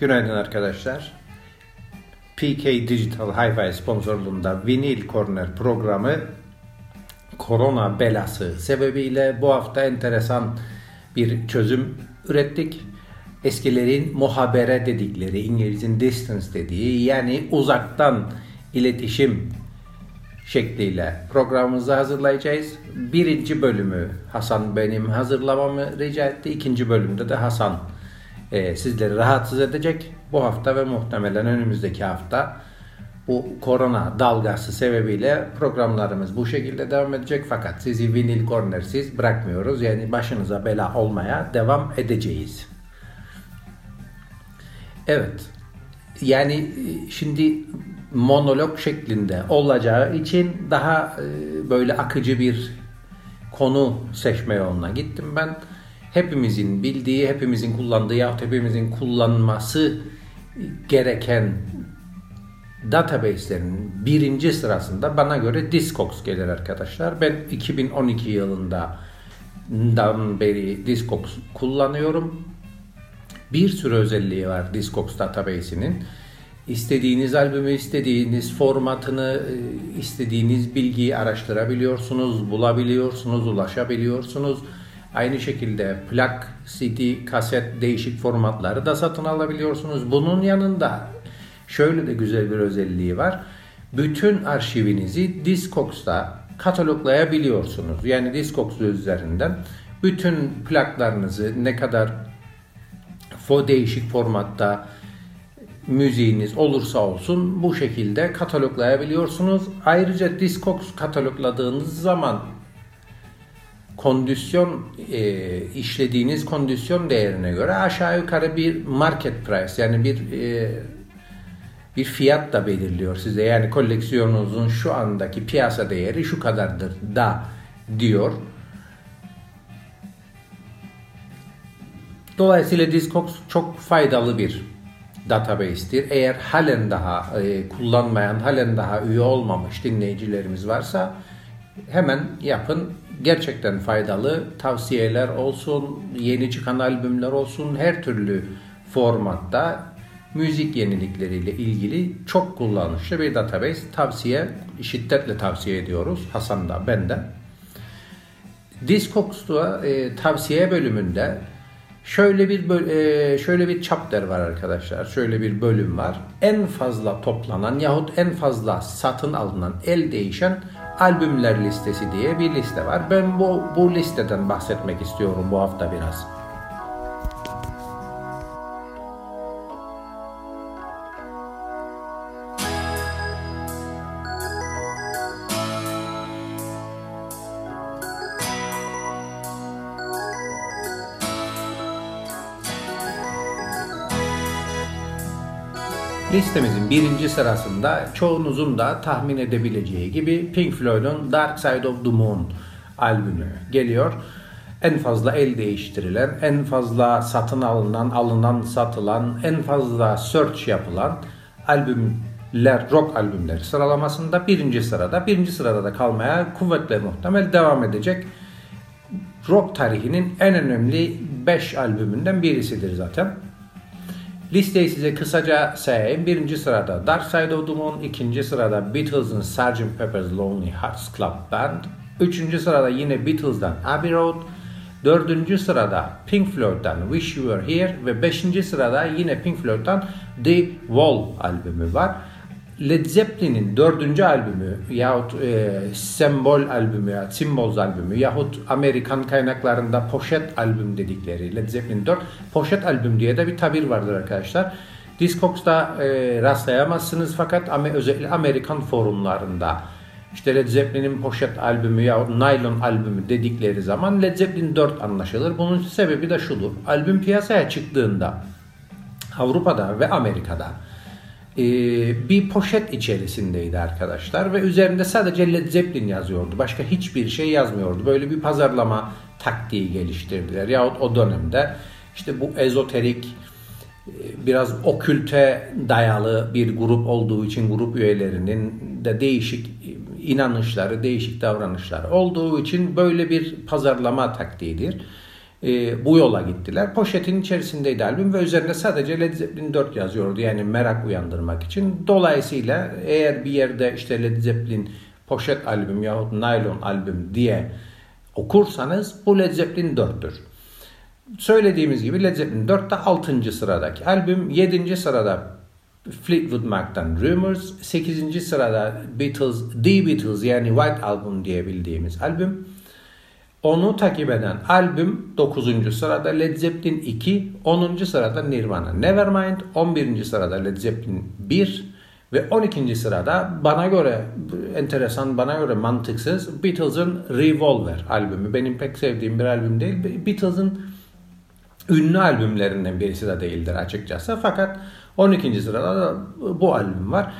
Günaydın arkadaşlar. PK Digital Hi-Fi sponsorluğunda Vinyl Corner programı korona belası sebebiyle bu hafta enteresan bir çözüm ürettik. Eskilerin muhabere dedikleri, İngiliz'in distance dediği yani uzaktan iletişim şekliyle programımızı hazırlayacağız. Birinci bölümü Hasan benim hazırlamamı rica etti. İkinci bölümde de Hasan e, sizleri rahatsız edecek. Bu hafta ve muhtemelen önümüzdeki hafta bu korona dalgası sebebiyle programlarımız bu şekilde devam edecek. Fakat sizi vinil kornersiz bırakmıyoruz. Yani başınıza bela olmaya devam edeceğiz. Evet. Yani e, şimdi monolog şeklinde olacağı için daha e, böyle akıcı bir konu seçme yoluna gittim ben. Hepimizin bildiği, hepimizin kullandığı yahut hepimizin kullanması gereken database'lerin birinci sırasında bana göre Discogs gelir arkadaşlar. Ben 2012 yılında beri Discogs kullanıyorum. Bir sürü özelliği var Discogs database'inin. İstediğiniz albümü, istediğiniz formatını, e, istediğiniz bilgiyi araştırabiliyorsunuz, bulabiliyorsunuz, ulaşabiliyorsunuz. Aynı şekilde plak, CD, kaset değişik formatları da satın alabiliyorsunuz. Bunun yanında şöyle de güzel bir özelliği var. Bütün arşivinizi Discogs'ta kataloglayabiliyorsunuz. Yani Discogs üzerinden bütün plaklarınızı ne kadar fo değişik formatta müziğiniz olursa olsun bu şekilde kataloglayabiliyorsunuz. Ayrıca Discogs katalogladığınız zaman kondisyon e, işlediğiniz kondisyon değerine göre aşağı yukarı bir market price yani bir e, bir fiyat da belirliyor size. Yani koleksiyonunuzun şu andaki piyasa değeri şu kadardır da diyor. Dolayısıyla Discogs çok faydalı bir database'tir. Eğer halen daha e, kullanmayan, halen daha üye olmamış dinleyicilerimiz varsa hemen yapın. Gerçekten faydalı tavsiyeler olsun, yeni çıkan albümler olsun, her türlü formatta müzik yenilikleriyle ilgili çok kullanışlı bir database. Tavsiye, şiddetle tavsiye ediyoruz. Hasan da, ben de. Discogs'ta e, tavsiye bölümünde Şöyle bir e, şöyle bir chapter var arkadaşlar. Şöyle bir bölüm var. En fazla toplanan yahut en fazla satın alınan el değişen albümler listesi diye bir liste var. Ben bu bu listeden bahsetmek istiyorum bu hafta biraz. Listemizin birinci sırasında çoğunuzun da tahmin edebileceği gibi Pink Floyd'un Dark Side of the Moon albümü geliyor. En fazla el değiştirilen, en fazla satın alınan, alınan, satılan, en fazla search yapılan albümler, rock albümleri sıralamasında birinci sırada. Birinci sırada da kalmaya kuvvetle muhtemel devam edecek. Rock tarihinin en önemli 5 albümünden birisidir zaten. Listeyi size kısaca sayayım. Birinci sırada Dark Side of the Moon, ikinci sırada Beatles'ın Sgt. Pepper's Lonely Hearts Club Band, üçüncü sırada yine Beatles'dan Abbey Road, dördüncü sırada Pink Floyd'dan Wish You Were Here ve beşinci sırada yine Pink Floyd'dan The Wall albümü var. Led Zeppelin'in dördüncü albümü yahut e, Sembol albümü, ya, Symbols albümü yahut Amerikan kaynaklarında poşet albüm dedikleri Led Zeppelin 4 poşet albüm diye de bir tabir vardır arkadaşlar. Discogs'ta e, rastlayamazsınız fakat özellikle Amerikan forumlarında işte Led Zeppelin'in poşet albümü ya Nylon albümü dedikleri zaman Led Zeppelin 4 anlaşılır. Bunun sebebi de şudur. Albüm piyasaya çıktığında Avrupa'da ve Amerika'da e, bir poşet içerisindeydi arkadaşlar ve üzerinde sadece Led Zeppelin yazıyordu. Başka hiçbir şey yazmıyordu. Böyle bir pazarlama taktiği geliştirdiler. Yahut o dönemde işte bu ezoterik e, biraz okülte dayalı bir grup olduğu için grup üyelerinin de değişik inanışları, değişik davranışları olduğu için böyle bir pazarlama taktiğidir. E, bu yola gittiler. Poşetin içerisindeydi albüm ve üzerinde sadece Led Zeppelin 4 yazıyordu. Yani merak uyandırmak için. Dolayısıyla eğer bir yerde işte Led Zeppelin poşet albüm yahut naylon albüm diye okursanız bu Led Zeppelin 4'tür. Söylediğimiz gibi Led Zeppelin 4'te 6. sıradaki albüm. 7. sırada Fleetwood Mac'tan Rumors. 8. sırada Beatles, The Beatles yani White Album diye bildiğimiz albüm. Onu takip eden albüm 9. sırada Led Zeppelin 2, 10. sırada Nirvana Nevermind, 11. sırada Led Zeppelin 1 ve 12. sırada bana göre enteresan, bana göre mantıksız Beatles'ın Revolver albümü. Benim pek sevdiğim bir albüm değil. Beatles'ın ünlü albümlerinden birisi de değildir açıkçası. Fakat 12. sırada da bu albüm var.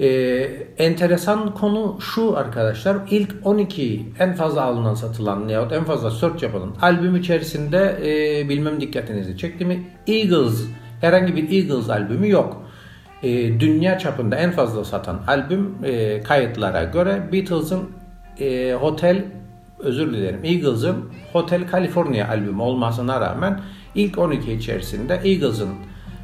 Ee, enteresan konu şu arkadaşlar. İlk 12 en fazla alınan satılan yahut en fazla search yapılan albüm içerisinde e, bilmem dikkatinizi çekti mi? Eagles herhangi bir Eagles albümü yok. E, dünya çapında en fazla satan albüm e, kayıtlara göre Beatles'ın e, Hotel özür dilerim Eagles'ın Hotel California albümü olmasına rağmen ilk 12 içerisinde Eagles'ın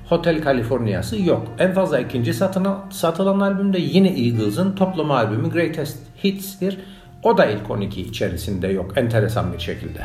Hotel California'sı yok. En fazla ikinci satılan, satılan albüm de yine Eagles'ın toplama albümü Greatest Hits'tir. O da ilk 12 içerisinde yok enteresan bir şekilde.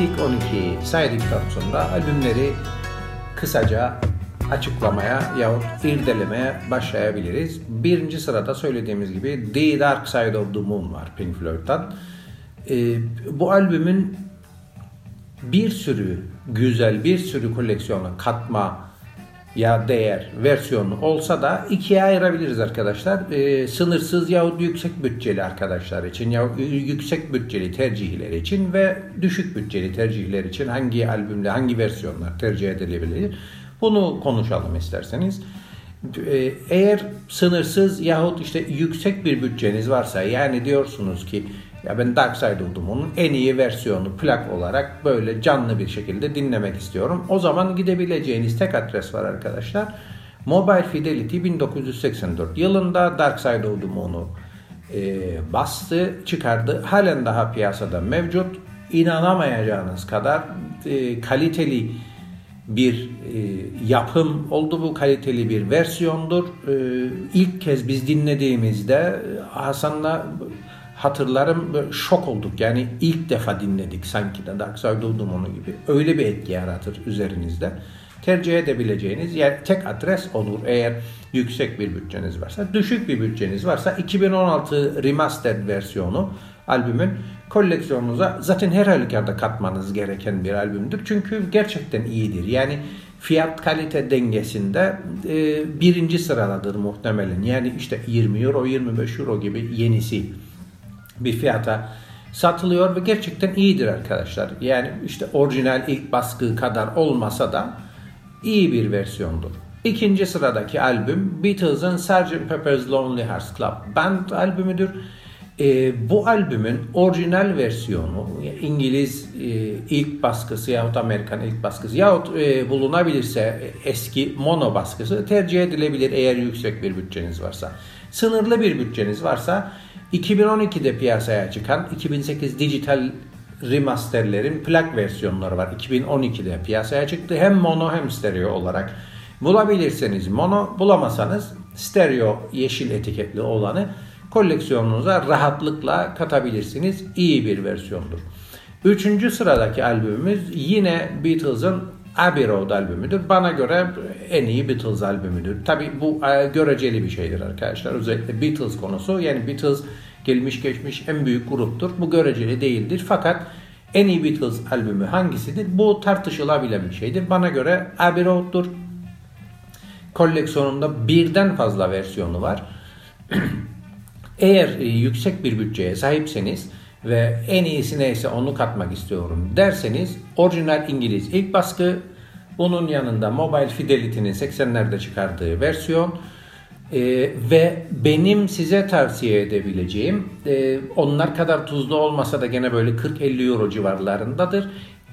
İlk 12 saydıktan sonra albümleri kısaca açıklamaya yahut irdelemeye başlayabiliriz. Birinci sırada söylediğimiz gibi The Dark Side of the Moon var Pink Floyd'dan. Ee, bu albümün bir sürü güzel, bir sürü koleksiyona katma ya değer versiyonu olsa da ikiye ayırabiliriz arkadaşlar. E, sınırsız yahut yüksek bütçeli arkadaşlar için ya yüksek bütçeli tercihler için ve düşük bütçeli tercihler için hangi albümle hangi versiyonlar tercih edilebilir? Bunu konuşalım isterseniz. E, eğer sınırsız yahut işte yüksek bir bütçeniz varsa yani diyorsunuz ki ya ben Dark Side Moon'un en iyi versiyonu plak olarak böyle canlı bir şekilde dinlemek istiyorum. O zaman gidebileceğiniz tek adres var arkadaşlar. Mobile Fidelity 1984 yılında Dark Side Moon'u e, bastı, çıkardı. Halen daha piyasada mevcut. İnanamayacağınız kadar e, kaliteli bir e, yapım oldu bu kaliteli bir versiyondur. E, ilk kez biz dinlediğimizde Hasan'la hatırlarım şok olduk. Yani ilk defa dinledik sanki de Dark Side of Moon gibi. Öyle bir etki yaratır üzerinizde. Tercih edebileceğiniz yer tek adres olur eğer yüksek bir bütçeniz varsa. Düşük bir bütçeniz varsa 2016 remastered versiyonu albümün koleksiyonunuza zaten her halükarda katmanız gereken bir albümdür. Çünkü gerçekten iyidir. Yani fiyat kalite dengesinde e, birinci sıradadır muhtemelen. Yani işte 20 euro 25 euro gibi yenisi bir fiyata satılıyor ve gerçekten iyidir arkadaşlar. Yani işte orijinal ilk baskı kadar olmasa da iyi bir versiyondur. İkinci sıradaki albüm Beatles'ın Sgt. Pepper's Lonely Hearts Club Band albümüdür. E, bu albümün orijinal versiyonu İngiliz e, ilk baskısı yahut Amerikan ilk baskısı yahut e, bulunabilirse eski mono baskısı tercih edilebilir eğer yüksek bir bütçeniz varsa. Sınırlı bir bütçeniz varsa 2012'de piyasaya çıkan 2008 dijital remasterlerin plak versiyonları var. 2012'de piyasaya çıktı. Hem mono hem stereo olarak. Bulabilirseniz mono, bulamasanız stereo yeşil etiketli olanı koleksiyonunuza rahatlıkla katabilirsiniz. İyi bir versiyondur. Üçüncü sıradaki albümümüz yine Beatles'ın Abbey Road albümüdür. Bana göre en iyi Beatles albümüdür. Tabi bu e, göreceli bir şeydir arkadaşlar. Özellikle Beatles konusu. Yani Beatles gelmiş geçmiş en büyük gruptur. Bu göreceli değildir. Fakat En iyi Beatles albümü hangisidir? Bu tartışılabilen bir şeydir. Bana göre Abbey Road'dur. Koleksiyonumda birden fazla versiyonu var. Eğer e, yüksek bir bütçeye sahipseniz ve en iyisi neyse onu katmak istiyorum derseniz orijinal İngiliz ilk baskı bunun yanında Mobile Fidelity'nin 80'lerde çıkardığı versiyon e, ve benim size tavsiye edebileceğim e, onlar kadar tuzlu olmasa da gene böyle 40-50 euro civarlarındadır.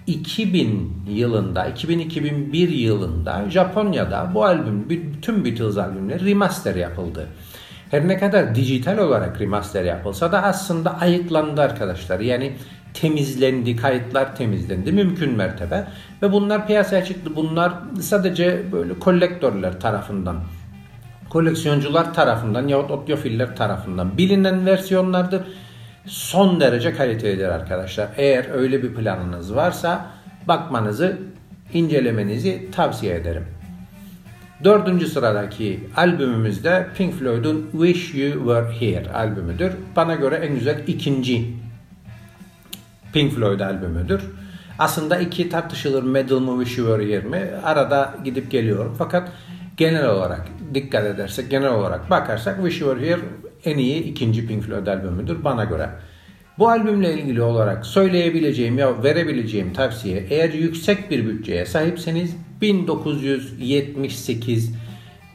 2000 yılında, 2000-2001 yılında Japonya'da bu albüm, bütün Beatles albümleri remaster yapıldı. Her ne kadar dijital olarak remaster yapılsa da aslında ayıklandı arkadaşlar. Yani temizlendi, kayıtlar temizlendi mümkün mertebe. Ve bunlar piyasaya çıktı. Bunlar sadece böyle kolektörler tarafından, koleksiyoncular tarafından yahut otyofiller tarafından bilinen versiyonlardır. Son derece kalitelidir arkadaşlar. Eğer öyle bir planınız varsa bakmanızı, incelemenizi tavsiye ederim. Dördüncü sıradaki albümümüzde Pink Floyd'un Wish You Were Here albümüdür. Bana göre en güzel ikinci Pink Floyd albümüdür. Aslında iki tartışılır Medal mı Wish You Were Here mi? Arada gidip geliyorum. Fakat genel olarak dikkat edersek, genel olarak bakarsak Wish You Were Here en iyi ikinci Pink Floyd albümüdür bana göre. Bu albümle ilgili olarak söyleyebileceğim ya verebileceğim tavsiye eğer yüksek bir bütçeye sahipseniz 1978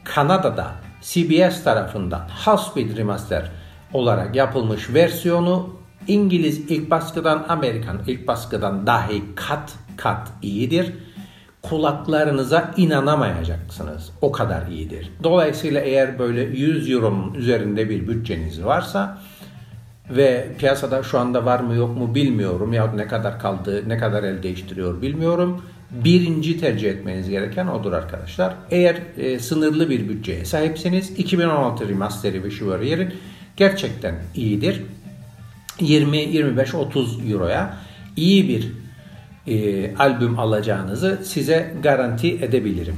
Kanada'da CBS tarafından Housebeat Remaster olarak yapılmış versiyonu İngiliz ilk baskıdan Amerikan ilk baskıdan dahi kat kat iyidir. Kulaklarınıza inanamayacaksınız. O kadar iyidir. Dolayısıyla eğer böyle 100 euronun üzerinde bir bütçeniz varsa ve piyasada şu anda var mı yok mu bilmiyorum ya ne kadar kaldı, ne kadar el değiştiriyor bilmiyorum. Birinci tercih etmeniz gereken odur arkadaşlar. Eğer e, sınırlı bir bütçeye sahipseniz 2016 remasteri ve Chevalier'in gerçekten iyidir. 20, 25, 30 euroya iyi bir e, albüm alacağınızı size garanti edebilirim.